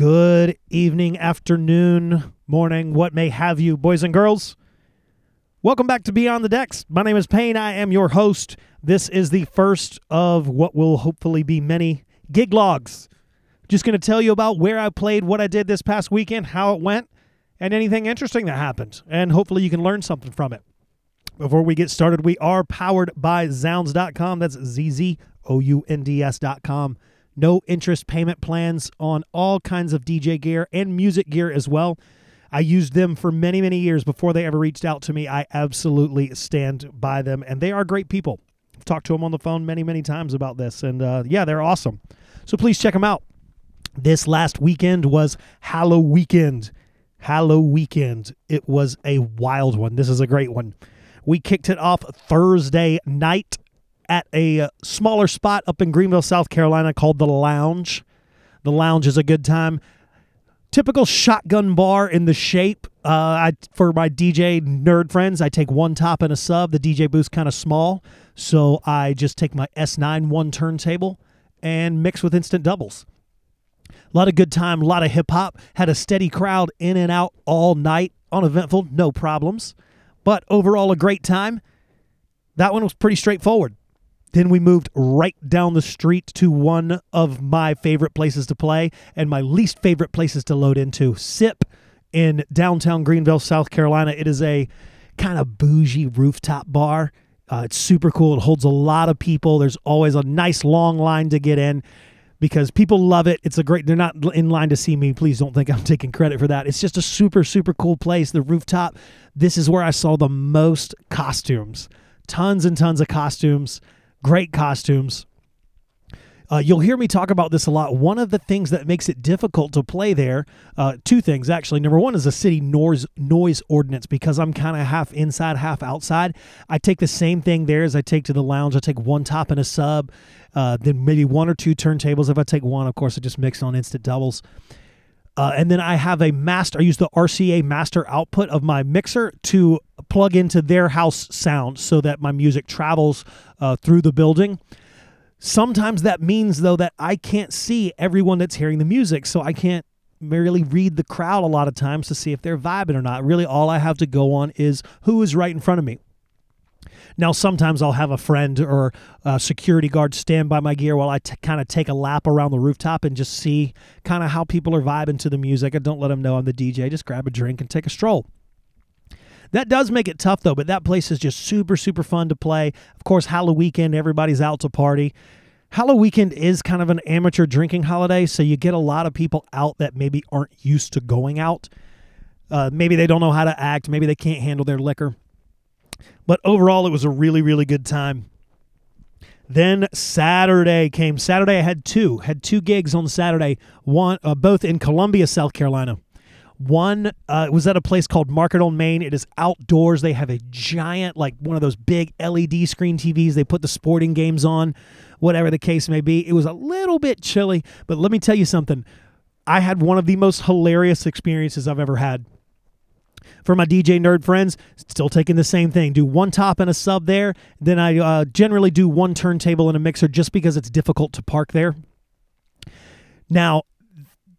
Good evening, afternoon, morning, what may have you, boys and girls. Welcome back to Beyond the Decks. My name is Payne. I am your host. This is the first of what will hopefully be many gig logs. Just going to tell you about where I played, what I did this past weekend, how it went, and anything interesting that happened. And hopefully you can learn something from it. Before we get started, we are powered by zZounds.com. That's Z Z O U N D S.com. No interest payment plans on all kinds of DJ gear and music gear as well. I used them for many, many years before they ever reached out to me. I absolutely stand by them, and they are great people. I've talked to them on the phone many, many times about this, and uh, yeah, they're awesome. So please check them out. This last weekend was Halloweekend. Hallow Weekend. It was a wild one. This is a great one. We kicked it off Thursday night at a uh, smaller spot up in Greenville, South Carolina called The Lounge. The Lounge is a good time. Typical shotgun bar in the shape. Uh, I for my DJ nerd friends, I take one top and a sub. The DJ booth's kind of small, so I just take my S9 one turntable and mix with instant doubles. A lot of good time, a lot of hip hop. Had a steady crowd in and out all night. Uneventful, no problems. But overall, a great time. That one was pretty straightforward. Then we moved right down the street to one of my favorite places to play and my least favorite places to load into SIP in downtown Greenville, South Carolina. It is a kind of bougie rooftop bar. Uh, it's super cool. It holds a lot of people. There's always a nice long line to get in because people love it. It's a great, they're not in line to see me. Please don't think I'm taking credit for that. It's just a super, super cool place. The rooftop, this is where I saw the most costumes. Tons and tons of costumes great costumes. Uh, you'll hear me talk about this a lot. One of the things that makes it difficult to play there, uh, two things actually. Number one is a city noise noise ordinance because I'm kind of half inside, half outside. I take the same thing there as I take to the lounge. I take one top and a sub, uh, then maybe one or two turntables. If I take one, of course, I just mix on instant doubles. Uh, and then I have a master. I use the RCA master output of my mixer to plug into their house sound so that my music travels uh, through the building. Sometimes that means, though, that I can't see everyone that's hearing the music. So I can't merely read the crowd a lot of times to see if they're vibing or not. Really, all I have to go on is who is right in front of me. Now, sometimes I'll have a friend or a security guard stand by my gear while I t- kind of take a lap around the rooftop and just see kind of how people are vibing to the music. I don't let them know I'm the DJ. Just grab a drink and take a stroll. That does make it tough though, but that place is just super, super fun to play. Of course, Halloween weekend, everybody's out to party. Halloween weekend is kind of an amateur drinking holiday, so you get a lot of people out that maybe aren't used to going out. Uh, maybe they don't know how to act. Maybe they can't handle their liquor. But overall, it was a really, really good time. Then Saturday came. Saturday, I had two, had two gigs on Saturday. One, uh, both in Columbia, South Carolina. One uh, was at a place called Market on Main. It is outdoors. They have a giant, like one of those big LED screen TVs. They put the sporting games on, whatever the case may be. It was a little bit chilly, but let me tell you something. I had one of the most hilarious experiences I've ever had. For my DJ nerd friends, still taking the same thing. Do one top and a sub there. Then I uh, generally do one turntable and a mixer just because it's difficult to park there. Now,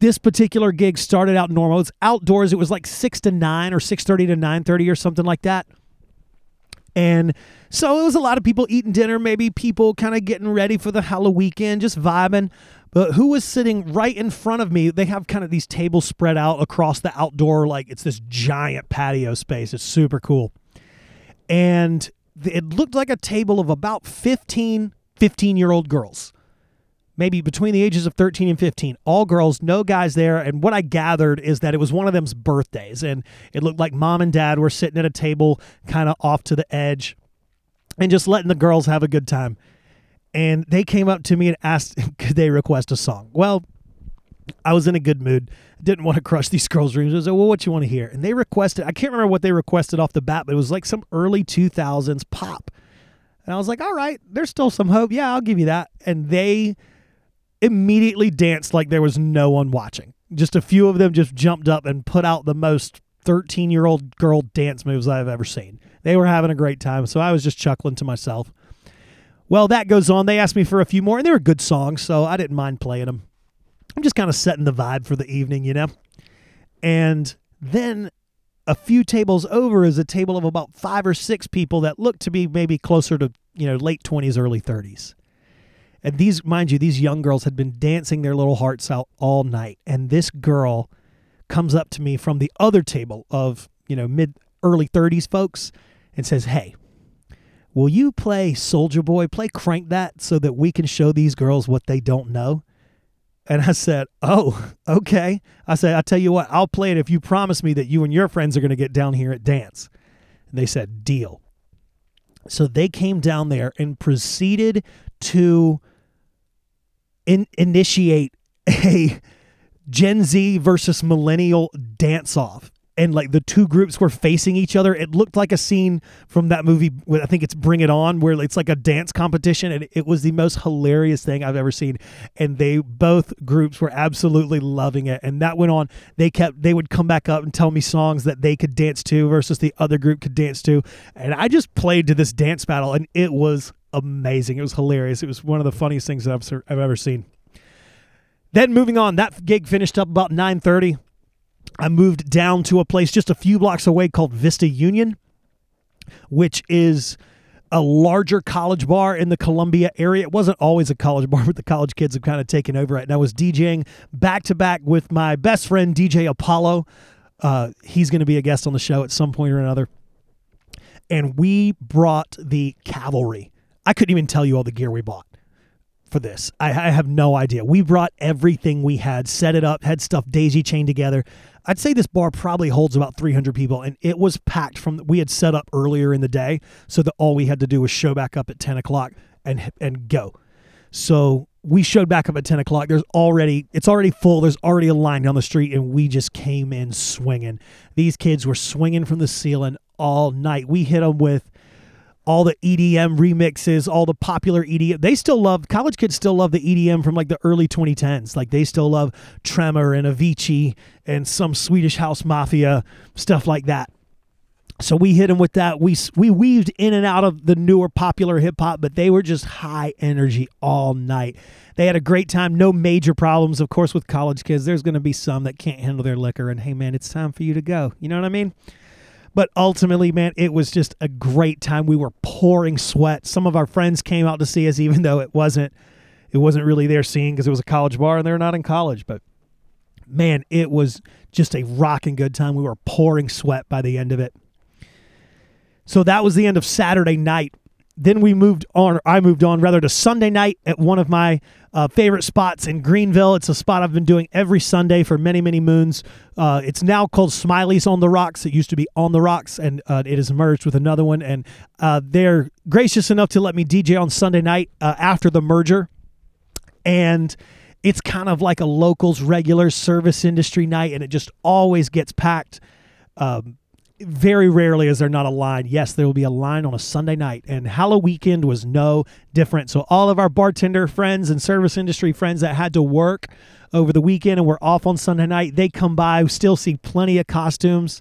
this particular gig started out normal. It's outdoors. It was like six to nine or six thirty to nine thirty or something like that. And so it was a lot of people eating dinner, maybe people kind of getting ready for the Halloween weekend, just vibing. But who was sitting right in front of me? They have kind of these tables spread out across the outdoor, like it's this giant patio space. It's super cool. And it looked like a table of about 15, 15 year old girls maybe between the ages of 13 and 15, all girls, no guys there. And what I gathered is that it was one of them's birthdays. And it looked like mom and dad were sitting at a table kind of off to the edge and just letting the girls have a good time. And they came up to me and asked, could they request a song? Well, I was in a good mood. Didn't want to crush these girls' dreams. I said, well, what you want to hear? And they requested, I can't remember what they requested off the bat, but it was like some early 2000s pop. And I was like, all right, there's still some hope. Yeah, I'll give you that. And they immediately danced like there was no one watching. Just a few of them just jumped up and put out the most 13 year old girl dance moves I've ever seen. They were having a great time, so I was just chuckling to myself. Well, that goes on. They asked me for a few more, and they were good songs, so I didn't mind playing them. I'm just kind of setting the vibe for the evening, you know? And then a few tables over is a table of about five or six people that look to be maybe closer to, you know, late 20s, early 30s. And these, mind you, these young girls had been dancing their little hearts out all night. And this girl comes up to me from the other table of, you know, mid, early 30s folks and says, Hey, will you play Soulja Boy? Play Crank That so that we can show these girls what they don't know. And I said, Oh, okay. I said, I'll tell you what, I'll play it if you promise me that you and your friends are going to get down here at dance. And they said, Deal. So they came down there and proceeded to in, initiate a Gen Z versus millennial dance off and like the two groups were facing each other. It looked like a scene from that movie. With, I think it's Bring It On, where it's like a dance competition, and it was the most hilarious thing I've ever seen. And they both groups were absolutely loving it, and that went on. They kept they would come back up and tell me songs that they could dance to versus the other group could dance to, and I just played to this dance battle, and it was amazing. It was hilarious. It was one of the funniest things I've I've ever seen. Then moving on, that gig finished up about nine thirty. I moved down to a place just a few blocks away called Vista Union, which is a larger college bar in the Columbia area. It wasn't always a college bar, but the college kids have kind of taken over it. And I was DJing back to back with my best friend, DJ Apollo. Uh, he's going to be a guest on the show at some point or another. And we brought the cavalry. I couldn't even tell you all the gear we bought for this. I, I, have no idea. We brought everything we had, set it up, had stuff daisy chained together. I'd say this bar probably holds about 300 people, and it was packed from we had set up earlier in the day, so that all we had to do was show back up at 10 o'clock and and go. So we showed back up at 10 o'clock. There's already it's already full. There's already a line down the street, and we just came in swinging. These kids were swinging from the ceiling all night. We hit them with all the EDM remixes, all the popular EDM. They still love college kids still love the EDM from like the early 2010s. Like they still love Tremor and Avicii and some Swedish House Mafia stuff like that. So we hit them with that. We we weaved in and out of the newer popular hip hop, but they were just high energy all night. They had a great time. No major problems, of course, with college kids. There's going to be some that can't handle their liquor, and hey, man, it's time for you to go. You know what I mean? But ultimately, man, it was just a great time. We were pouring sweat. Some of our friends came out to see us, even though it wasn't it wasn't really their scene because it was a college bar and they're not in college. But man, it was just a rocking good time. We were pouring sweat by the end of it. So that was the end of Saturday night then we moved on, I moved on rather to Sunday night at one of my uh, favorite spots in Greenville. It's a spot I've been doing every Sunday for many, many moons. Uh, it's now called Smiley's on the Rocks. It used to be On the Rocks, and uh, it has merged with another one. And uh, they're gracious enough to let me DJ on Sunday night uh, after the merger. And it's kind of like a locals regular service industry night, and it just always gets packed. Um, very rarely is there not a line. Yes, there will be a line on a Sunday night, and Halloween weekend was no different. So all of our bartender friends and service industry friends that had to work over the weekend and were off on Sunday night, they come by. We still see plenty of costumes.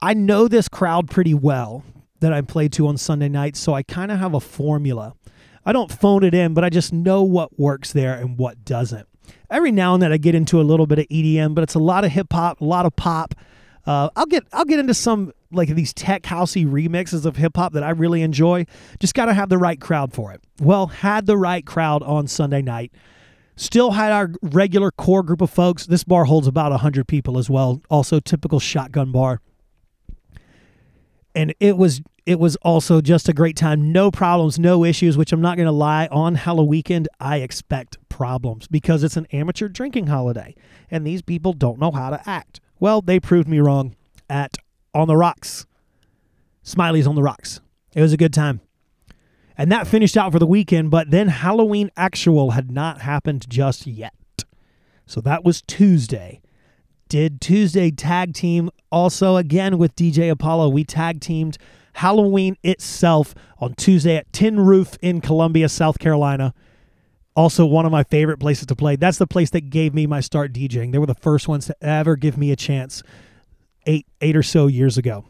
I know this crowd pretty well that I play to on Sunday nights, so I kind of have a formula. I don't phone it in, but I just know what works there and what doesn't. Every now and then I get into a little bit of EDM, but it's a lot of hip hop, a lot of pop uh, I'll get I'll get into some like these tech housey remixes of hip hop that I really enjoy. Just got to have the right crowd for it. Well, had the right crowd on Sunday night. Still had our regular core group of folks. This bar holds about 100 people as well. Also typical shotgun bar. And it was it was also just a great time. No problems, no issues, which I'm not going to lie, on Halloween weekend I expect problems because it's an amateur drinking holiday and these people don't know how to act. Well, they proved me wrong at On the Rocks. Smiley's on the Rocks. It was a good time. And that finished out for the weekend, but then Halloween Actual had not happened just yet. So that was Tuesday. Did Tuesday tag team also again with DJ Apollo. We tag teamed Halloween itself on Tuesday at Tin Roof in Columbia, South Carolina also one of my favorite places to play. That's the place that gave me my start DJing. They were the first ones to ever give me a chance eight eight or so years ago,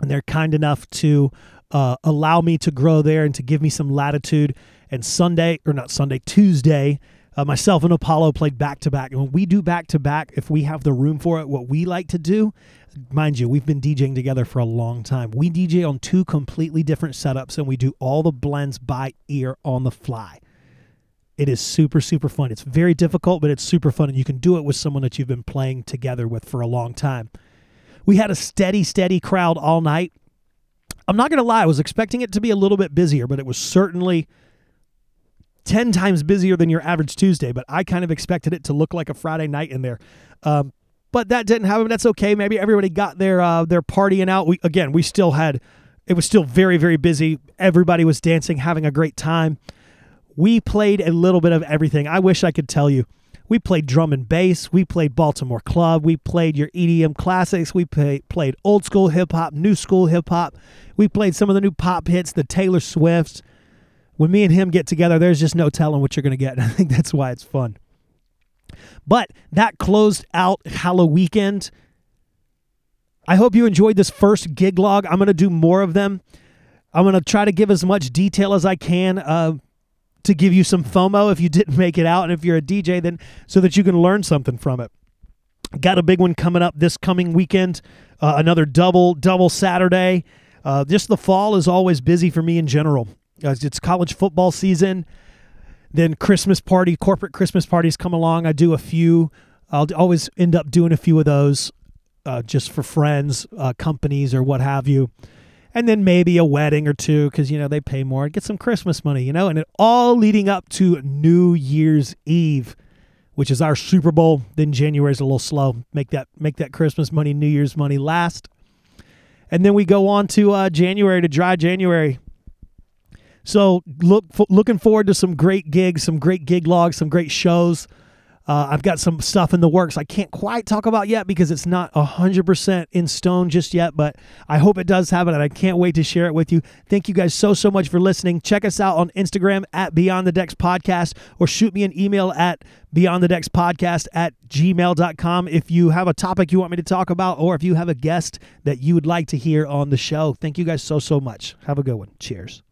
and they're kind enough to uh, allow me to grow there and to give me some latitude. And Sunday or not Sunday, Tuesday, Uh, myself and Apollo played back to back. And when we do back to back, if we have the room for it, what we like to do, mind you, we've been DJing together for a long time. We DJ on two completely different setups and we do all the blends by ear on the fly. It is super, super fun. It's very difficult, but it's super fun. And you can do it with someone that you've been playing together with for a long time. We had a steady, steady crowd all night. I'm not going to lie, I was expecting it to be a little bit busier, but it was certainly 10 times busier than your average Tuesday. But I kind of expected it to look like a Friday night in there. Um, but that didn't happen. That's okay. Maybe everybody got their uh, their partying out. We again, we still had it was still very very busy. Everybody was dancing, having a great time. We played a little bit of everything. I wish I could tell you. We played drum and bass. We played Baltimore Club. We played your EDM classics. We play, played old school hip hop, new school hip hop. We played some of the new pop hits, the Taylor Swifts. When me and him get together, there's just no telling what you're going to get. I think that's why it's fun. But that closed out Halloween weekend. I hope you enjoyed this first gig log. I'm going to do more of them. I'm going to try to give as much detail as I can uh, to give you some FOMO if you didn't make it out. And if you're a DJ, then so that you can learn something from it. Got a big one coming up this coming weekend. Uh, another double, double Saturday. Uh, just the fall is always busy for me in general. Uh, it's college football season. Then Christmas party, corporate Christmas parties come along. I do a few. I'll always end up doing a few of those uh, just for friends, uh, companies, or what have you. And then maybe a wedding or two because, you know, they pay more. and Get some Christmas money, you know, and it all leading up to New Year's Eve, which is our Super Bowl. Then January is a little slow. Make that make that Christmas money, New Year's money last. And then we go on to uh, January to dry January. So look looking forward to some great gigs, some great gig logs, some great shows. Uh, I've got some stuff in the works I can't quite talk about yet because it's not 100% in stone just yet, but I hope it does happen and I can't wait to share it with you. Thank you guys so, so much for listening. Check us out on Instagram at Beyond the Decks Podcast or shoot me an email at Beyond the Decks Podcast at gmail.com if you have a topic you want me to talk about or if you have a guest that you would like to hear on the show. Thank you guys so, so much. Have a good one. Cheers.